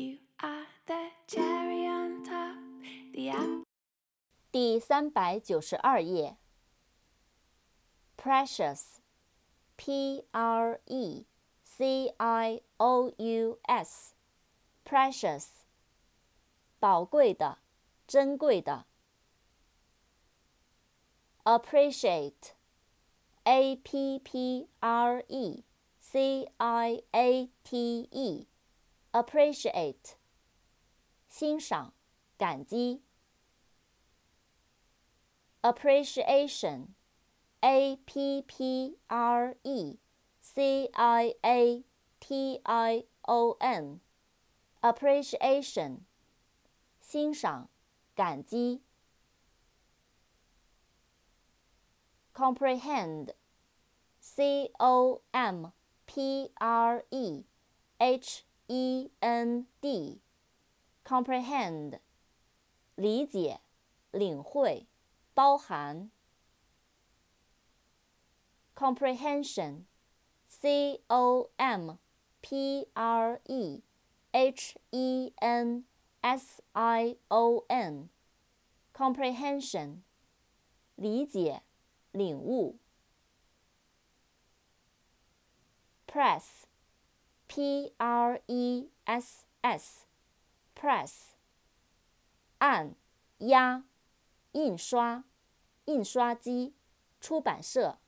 You are the cherry on top, the apple. 第三百九十二页。Precious，P R E C I O U S，precious，宝贵的，珍贵的。Appreciate，A P P R E C I A T E，appreciate，欣赏，感激。appreciation, a p p r e c i a t i o n, appreciation, 欣赏，感激。comprehend, c o m p r e h e n d, comprehend, 理解，领会。包含，comprehension，c o m p r e h e n s i o n，comprehension，理解、领悟。 Press，press，按、压。印刷，印刷机，出版社。